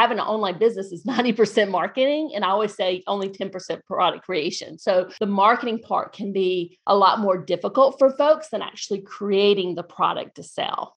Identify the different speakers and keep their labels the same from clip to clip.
Speaker 1: having an online business is 90% marketing. And I always say only 10% product creation. So the marketing part can be a lot more difficult for folks than actually creating the product to sell.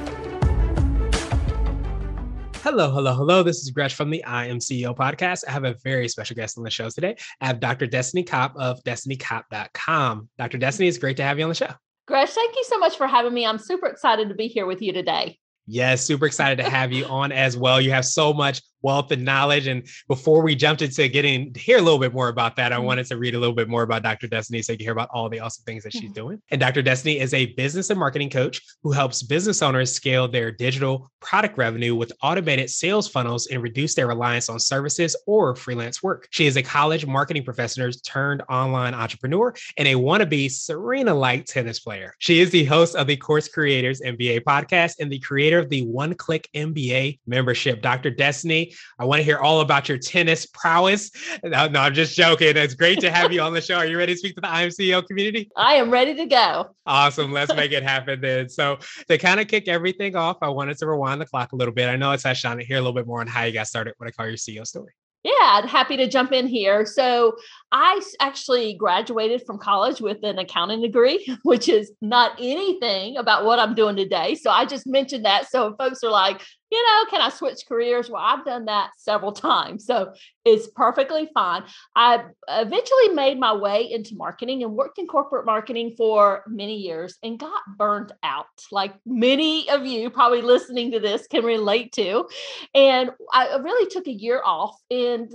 Speaker 2: Hello, hello, hello. This is Gresh from the I Am CEO podcast. I have a very special guest on the show today. I have Dr. Destiny Copp of destinycopp.com. Dr. Destiny, it's great to have you on the show.
Speaker 1: Gresh, thank you so much for having me. I'm super excited to be here with you today.
Speaker 2: Yes, super excited to have you on as well. You have so much wealth and knowledge. And before we jumped into getting to hear a little bit more about that, I mm-hmm. wanted to read a little bit more about Dr. Destiny so you can hear about all the awesome things that she's mm-hmm. doing. And Dr. Destiny is a business and marketing coach who helps business owners scale their digital product revenue with automated sales funnels and reduce their reliance on services or freelance work. She is a college marketing professor turned online entrepreneur and a wannabe Serena like tennis player. She is the host of the Course Creators MBA podcast and the creator of the One Click MBA membership. Dr. Destiny, I want to hear all about your tennis prowess. No, no, I'm just joking. It's great to have you on the show. Are you ready to speak to the IMCEO community?
Speaker 1: I am ready to go.
Speaker 2: Awesome. Let's make it happen then. So, to kind of kick everything off, I wanted to rewind the clock a little bit. I know I touched on it here a little bit more on how you got started, what I call your CEO story.
Speaker 1: Yeah, happy to jump in here. So, I actually graduated from college with an accounting degree, which is not anything about what I'm doing today. So, I just mentioned that. So, folks are like, you know, can I switch careers? Well, I've done that several times. So it's perfectly fine. I eventually made my way into marketing and worked in corporate marketing for many years and got burned out, like many of you probably listening to this can relate to. And I really took a year off and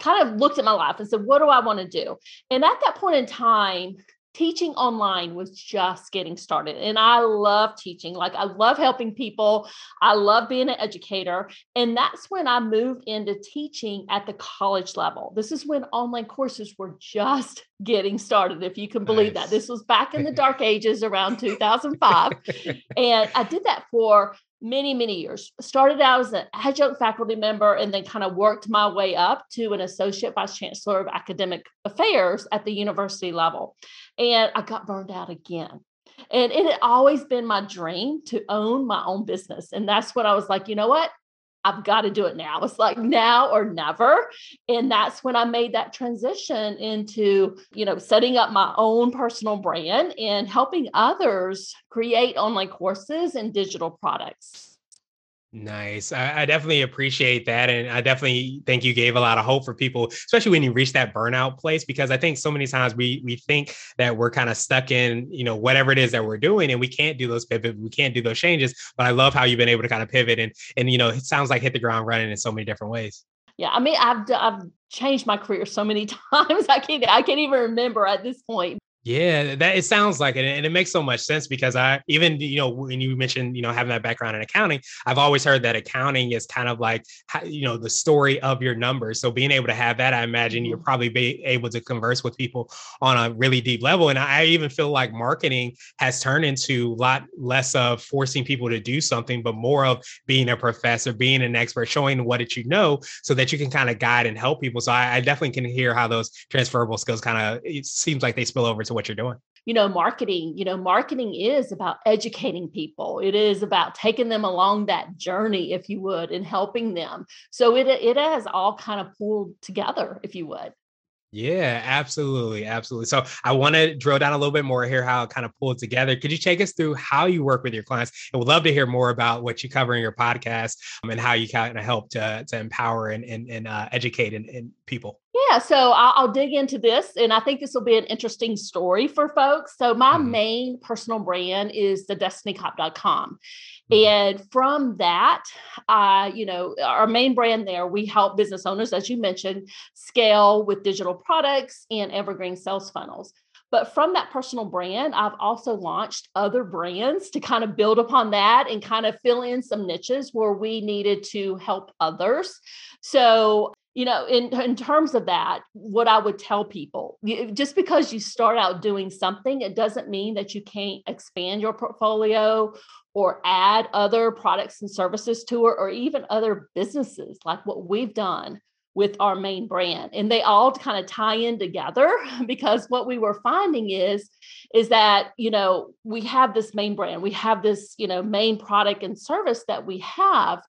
Speaker 1: kind of looked at my life and said, what do I want to do? And at that point in time, teaching online was just getting started. And I love teaching. Like, I love helping people. I love being an educator. And that's when I moved into teaching at the college level. This is when online courses were just getting started, if you can believe nice. that. This was back in the dark ages around 2005. and I did that for many, many years. Started out as an adjunct faculty member and then kind of worked my way up to an associate vice chancellor of academic affairs at the university level. And I got burned out again. And it had always been my dream to own my own business. And that's what I was like, you know what? I've got to do it now. It's like now or never. And that's when I made that transition into, you know, setting up my own personal brand and helping others create online courses and digital products.
Speaker 2: Nice. I, I, definitely appreciate that. And I definitely think you gave a lot of hope for people, especially when you reach that burnout place, because I think so many times we we think that we're kind of stuck in, you know, whatever it is that we're doing and we can't do those pivots, we can't do those changes. But I love how you've been able to kind of pivot and and you know, it sounds like hit the ground running in so many different ways.
Speaker 1: Yeah, I mean, I've I've changed my career so many times. I can't I can't even remember at this point.
Speaker 2: Yeah, that it sounds like it, and it makes so much sense because I even you know when you mentioned you know having that background in accounting, I've always heard that accounting is kind of like you know the story of your numbers. So being able to have that, I imagine mm-hmm. you'll probably be able to converse with people on a really deep level. And I even feel like marketing has turned into a lot less of forcing people to do something, but more of being a professor, being an expert, showing what it you know, so that you can kind of guide and help people. So I, I definitely can hear how those transferable skills kind of it seems like they spill over to what you're doing
Speaker 1: you know marketing you know marketing is about educating people it is about taking them along that journey if you would and helping them so it it has all kind of pulled together if you would
Speaker 2: yeah, absolutely. Absolutely. So I want to drill down a little bit more here, how it kind of pulled together. Could you take us through how you work with your clients? And we'd love to hear more about what you cover in your podcast um, and how you kind of help to, to empower and, and, and uh, educate and, and people.
Speaker 1: Yeah, so I'll, I'll, dig into this, and I think this will be an interesting story for folks. So, my mm-hmm. main personal brand is the destinycopp.com. Mm-hmm. And from that, uh, you know, our main brand there, we help business owners, as you mentioned, scale with digital products and evergreen sales funnels. But from that personal brand, I've also launched other brands to kind of build upon that and kind of fill in some niches where we needed to help others. So you know, in, in terms of that, what I would tell people just because you start out doing something, it doesn't mean that you can't expand your portfolio or add other products and services to it, or even other businesses like what we've done with our main brand. And they all kind of tie in together because what we were finding is is that you know we have this main brand we have this you know main product and service that we have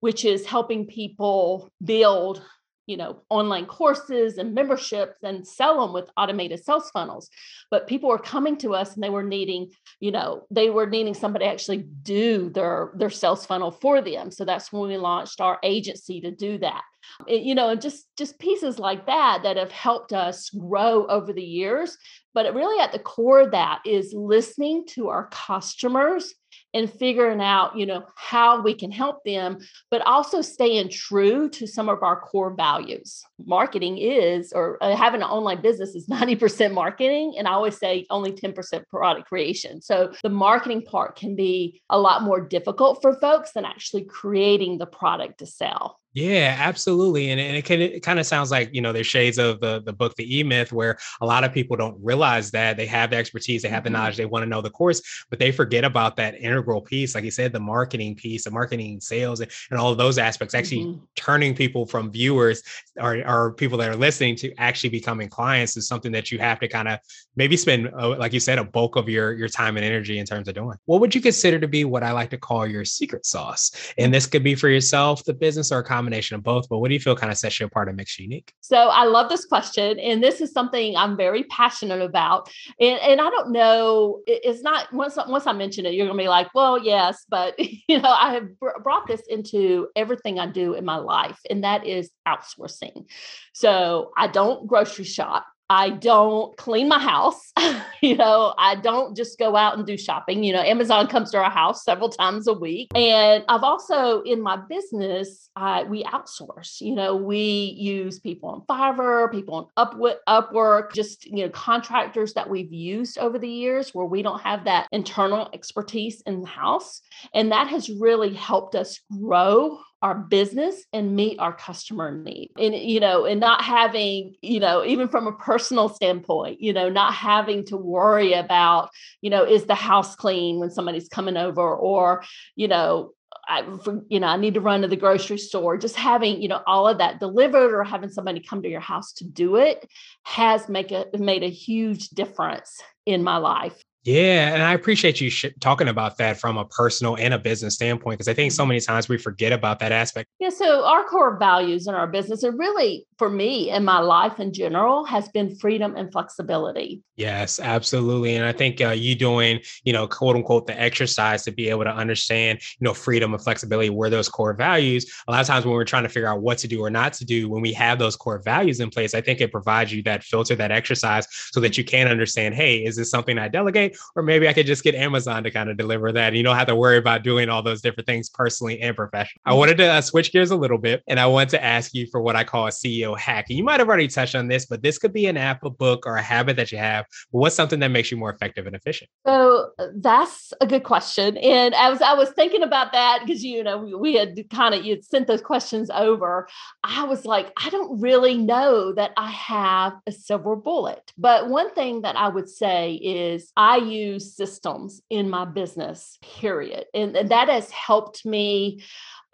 Speaker 1: which is helping people build you know online courses and memberships and sell them with automated sales funnels. But people were coming to us and they were needing you know they were needing somebody actually do their their sales funnel for them. So that's when we launched our agency to do that. It, you know and just just pieces like that that have helped us grow over the years. But really at the core of that is listening to our customers and figuring out, you know, how we can help them, but also staying true to some of our core values. Marketing is, or uh, having an online business is 90% marketing. And I always say only 10% product creation. So the marketing part can be a lot more difficult for folks than actually creating the product to sell.
Speaker 2: Yeah, absolutely. And, and it, can, it kind of sounds like, you know, there's shades of the, the book, The E Myth, where a lot of people don't realize that they have the expertise, they have mm-hmm. the knowledge, they want to know the course, but they forget about that integral piece. Like you said, the marketing piece, the marketing sales, and, and all of those aspects, actually mm-hmm. turning people from viewers or, or people that are listening to actually becoming clients is something that you have to kind of maybe spend, uh, like you said, a bulk of your, your time and energy in terms of doing. What would you consider to be what I like to call your secret sauce? And this could be for yourself, the business, or a combination combination of both, but what do you feel kind of sets you apart and makes you unique?
Speaker 1: So I love this question. And this is something I'm very passionate about. And, and I don't know, it's not, once, once I mention it, you're going to be like, well, yes, but you know, I have brought this into everything I do in my life, and that is outsourcing. So I don't grocery shop. I don't clean my house. you know, I don't just go out and do shopping. You know, Amazon comes to our house several times a week. And I've also in my business, I, we outsource. You know, we use people on Fiverr, people on Upwork, Upwork, just you know, contractors that we've used over the years where we don't have that internal expertise in the house. And that has really helped us grow our business and meet our customer need and you know and not having you know even from a personal standpoint you know not having to worry about you know is the house clean when somebody's coming over or you know I, you know, I need to run to the grocery store. Just having, you know, all of that delivered or having somebody come to your house to do it has make a made a huge difference in my life.
Speaker 2: Yeah, and I appreciate you sh- talking about that from a personal and a business standpoint because I think so mm-hmm. many times we forget about that aspect.
Speaker 1: Yeah, so our core values in our business are really for me and my life in general has been freedom and flexibility.
Speaker 2: Yes, absolutely. And I think uh, you doing, you know, quote unquote, the exercise to be able to understand, you know, freedom and flexibility were those core values. A lot of times when we're trying to figure out what to do or not to do, when we have those core values in place, I think it provides you that filter, that exercise so that you can understand, hey, is this something I delegate? or maybe I could just get Amazon to kind of deliver that. And you don't have to worry about doing all those different things personally and professionally. I wanted to uh, switch gears a little bit and I want to ask you for what I call a CEO hack. You might have already touched on this, but this could be an app, a book, or a habit that you have. What's something that makes you more effective and efficient?
Speaker 1: So that's a good question. And as I was thinking about that, because you know, we, we had kind of you sent those questions over, I was like, I don't really know that I have a silver bullet. But one thing that I would say is I use systems in my business, period. And, and that has helped me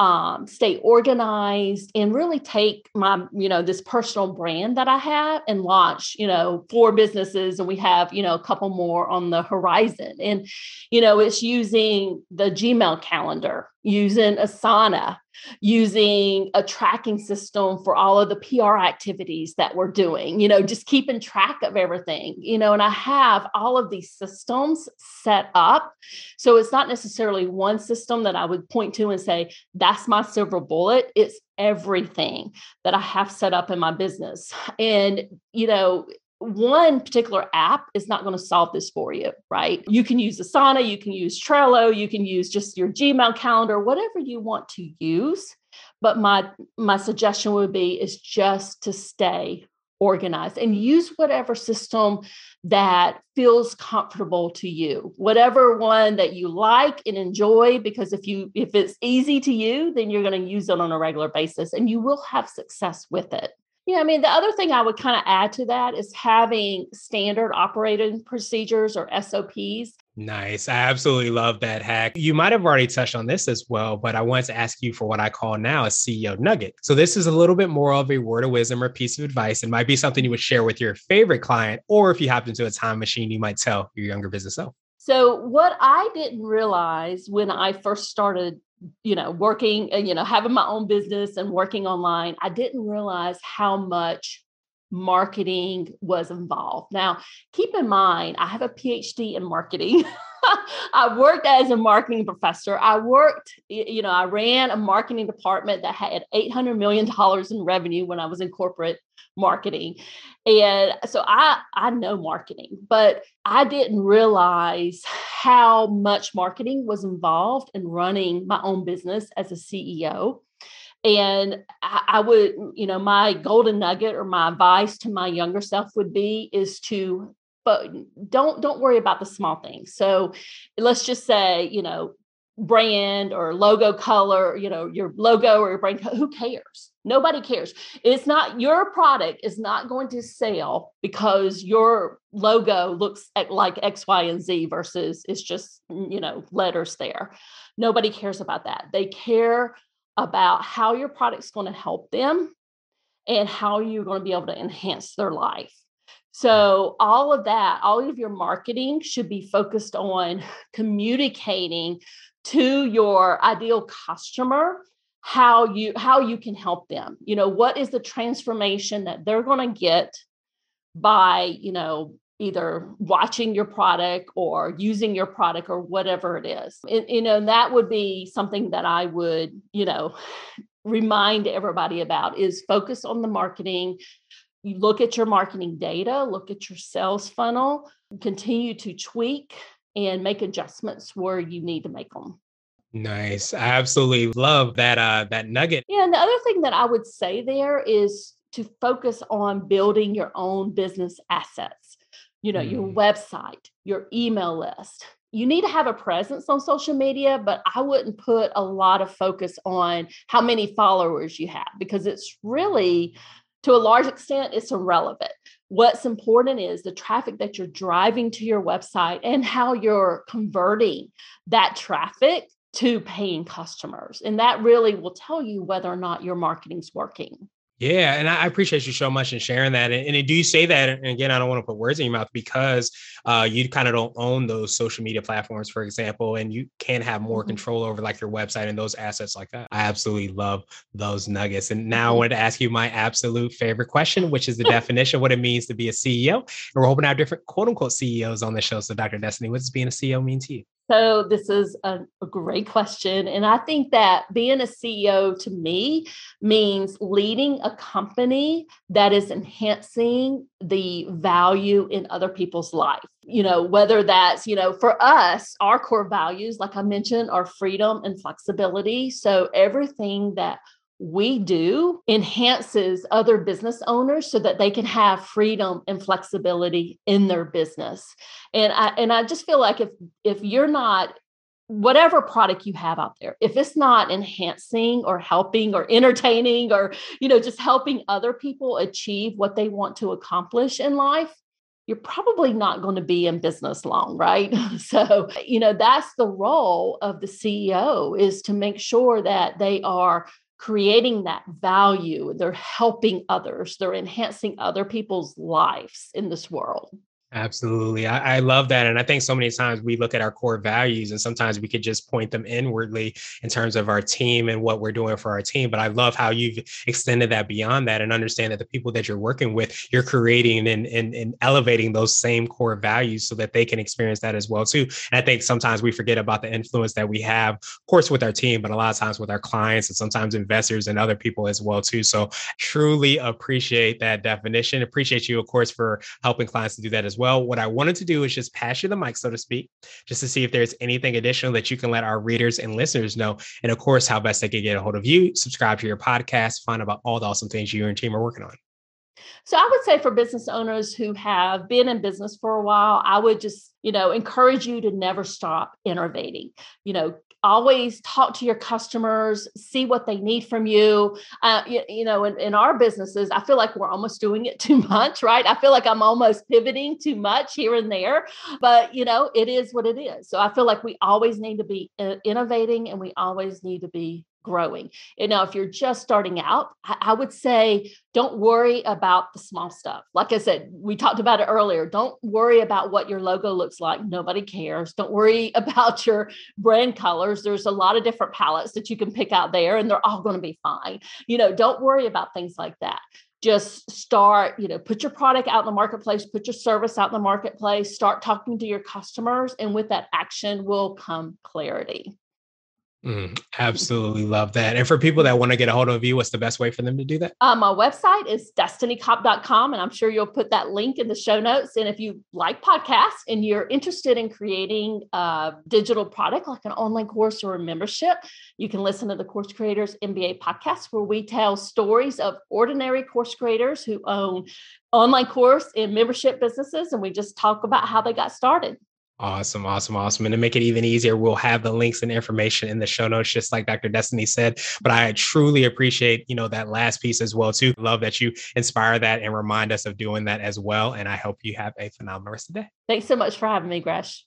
Speaker 1: um, stay organized and really take my, you know, this personal brand that I have and launch, you know, four businesses. And we have, you know, a couple more on the horizon. And, you know, it's using the Gmail calendar, using Asana, using a tracking system for all of the PR activities that we're doing, you know, just keeping track of everything, you know, and I have all of these systems set up. So it's not necessarily one system that I would point to and say, that's my silver bullet. It's everything that I have set up in my business. And, you know, one particular app is not going to solve this for you, right? You can use Asana, you can use Trello, you can use just your Gmail calendar, whatever you want to use. But my my suggestion would be is just to stay organized and use whatever system that feels comfortable to you whatever one that you like and enjoy because if you if it's easy to you then you're going to use it on a regular basis and you will have success with it yeah, I mean, the other thing I would kind of add to that is having standard operating procedures or SOPs.
Speaker 2: Nice. I absolutely love that hack. You might have already touched on this as well, but I wanted to ask you for what I call now a CEO nugget. So, this is a little bit more of a word of wisdom or piece of advice. It might be something you would share with your favorite client, or if you hop into a time machine, you might tell your younger business self.
Speaker 1: So, what I didn't realize when I first started you know, working and, you know, having my own business and working online, I didn't realize how much marketing was involved. Now, keep in mind, I have a PhD in marketing. I worked as a marketing professor. I worked, you know, I ran a marketing department that had $800 million in revenue when I was in corporate marketing. And so I I know marketing, but I didn't realize how much marketing was involved in running my own business as a CEO. And I, would, you know, my golden nugget or my advice to my younger self would be is to but don't don't worry about the small things. So let's just say you know brand or logo color you know your logo or your brand who cares? Nobody cares. It's not your product is not going to sell because your logo looks like x y and z versus it's just you know letters there. Nobody cares about that. They care about how your product's going to help them and how you're going to be able to enhance their life mm. so, all of that, all of your marketing should be focused on communicating to your ideal customer how you how you can help them. You know, what is the transformation that they're going to get by, you know, either watching your product or using your product or whatever it is. And, you know, that would be something that I would, you know, remind everybody about is focus on the marketing you look at your marketing data, look at your sales funnel, continue to tweak and make adjustments where you need to make them.
Speaker 2: Nice. I absolutely love that uh that nugget.
Speaker 1: Yeah, and the other thing that I would say there is to focus on building your own business assets. You know, mm. your website, your email list. You need to have a presence on social media, but I wouldn't put a lot of focus on how many followers you have because it's really to a large extent, it's irrelevant. What's important is the traffic that you're driving to your website and how you're converting that traffic to paying customers. And that really will tell you whether or not your marketing's working.
Speaker 2: Yeah, and I appreciate you so much in sharing that. And, and do you say that? And again, I don't want to put words in your mouth because uh, you kind of don't own those social media platforms, for example, and you can have more mm-hmm. control over like your website and those assets like that. I absolutely love those nuggets. And now I mm-hmm. wanted to ask you my absolute favorite question, which is the definition of what it means to be a CEO. And we're hoping to have different quote unquote CEOs on the show. So, Dr. Destiny, what does being a CEO mean to you?
Speaker 1: So, this is a, a, great question. And I think that being a CEO to me means leading a company that is enhancing the value in other people's life. You know, whether that's, you know, for us, our core values, like I mentioned, are freedom and flexibility. So, everything that we do enhances other business owners so that they can have freedom and flexibility in their business. And i and i just feel like if if you're not whatever product you have out there if it's not enhancing or helping or entertaining or you know just helping other people achieve what they want to accomplish in life you're probably not going to be in business long right? So you know that's the role of the ceo is to make sure that they are creating that value. They're helping others, they're enhancing other people's lives in this world.
Speaker 2: Absolutely. I, I, love that. And I think so many times we look at our core values and sometimes we could just point them inwardly in terms of our team and what we're doing for our team. But I love how you've extended that beyond that and understand that the people that you're working with, you're creating and, and, and elevating those same core values so that they can experience that as well too. And I think sometimes we forget about the influence that we have, of course, with our team, but a lot of times with our clients and sometimes investors and other people as well too. So truly appreciate that definition. Appreciate you, of course, for helping clients to do that as well well. What I wanted to do is just pass you the mic, so to speak, just to see if there's anything additional that you can let our readers and listeners know. And of course, how best they can get a hold of you, subscribe to your podcast, find about all the awesome things you and your team are working on.
Speaker 1: So I would say for business owners who have been in business for a while, I would just, you know, encourage you to never stop innovating. You know, always talk to your customers see what they need from you. Uh, you, you, know in, in our businesses i feel like we're almost doing it too much right? I feel like i'm almost pivoting too much here and there but you know it is what it is. So i feel like we always need to be uh, innovating and we always need to be growing. You know, if you're just starting out, I, would say don't worry about the small stuff. Like I said, we talked about it earlier. Don't worry about what your logo looks like. Nobody cares. Don't worry about your brand colors. There's a lot of different palettes that you can pick out there, and they're all going to be fine. You know, don't worry about things like that just start you know put your product out in the marketplace put your service out in the marketplace start talking to your customers and with that action will come clarity
Speaker 2: Mm, absolutely love that. And for people that want to get a hold of you, what's the best way for them to do that?
Speaker 1: Um, my website is destinycopp.com, and I'm sure you'll put that link in the show notes. And if you like podcasts and you're interested in creating a digital product like an online course or a membership, you can listen to the Course Creators MBA podcast, where we tell stories of ordinary course creators who own online course and membership businesses, and we just talk about how they got started.
Speaker 2: Awesome, awesome, awesome. And to make it even easier, we'll have the links and information in the show notes, just like Dr. Destiny said. But I truly appreciate, you know, that last piece as well, too. Love that you inspire that and remind us of doing that as well. And I hope you have a phenomenal rest of the day.
Speaker 1: Thanks so much for having me, Gresh.